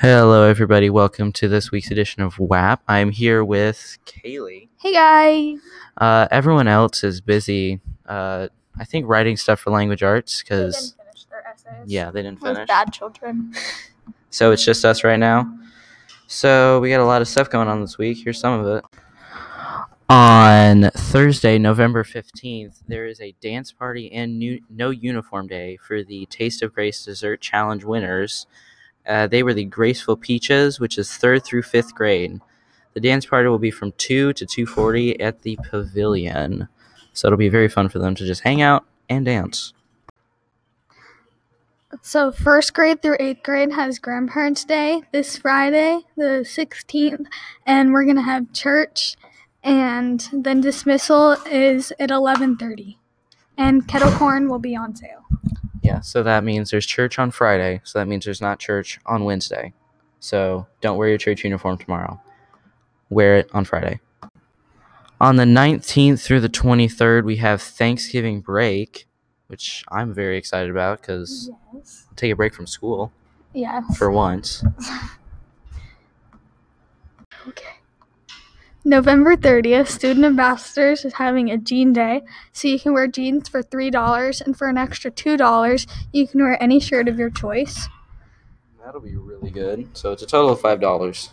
Hello, everybody. Welcome to this week's edition of WAP. I'm here with Kaylee. Hey guys. Uh, everyone else is busy, uh, I think, writing stuff for language arts because They didn't finish their essays. yeah, they didn't Those finish. bad children. So it's just us right now. So we got a lot of stuff going on this week. Here's some of it. On Thursday, November 15th, there is a dance party and new, no uniform day for the Taste of Grace Dessert Challenge winners. Uh, they were the Graceful Peaches, which is third through fifth grade. The dance party will be from 2 to 2.40 at the pavilion. So it'll be very fun for them to just hang out and dance. So first grade through eighth grade has Grandparents' Day this Friday, the 16th, and we're gonna have church, and then dismissal is at 11:30, and kettle corn will be on sale. Yeah, so that means there's church on Friday. So that means there's not church on Wednesday. So don't wear your church uniform tomorrow. Wear it on Friday. On the 19th through the 23rd, we have Thanksgiving break, which I'm very excited about because Yes. take a break from school Yes. for once. November 30th, Student Ambassadors is having a jean day, so you can wear jeans for $3, and for an extra $2, you can wear any shirt of your choice. That'll be really good. So it's a total of $5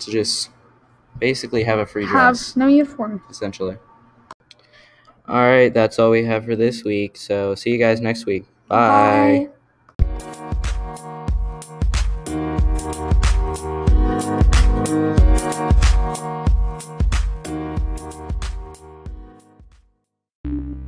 to just basically have a free Have dress. no uniform. essentially. All right, that's all we have for this week. So see you guys next week. Bye.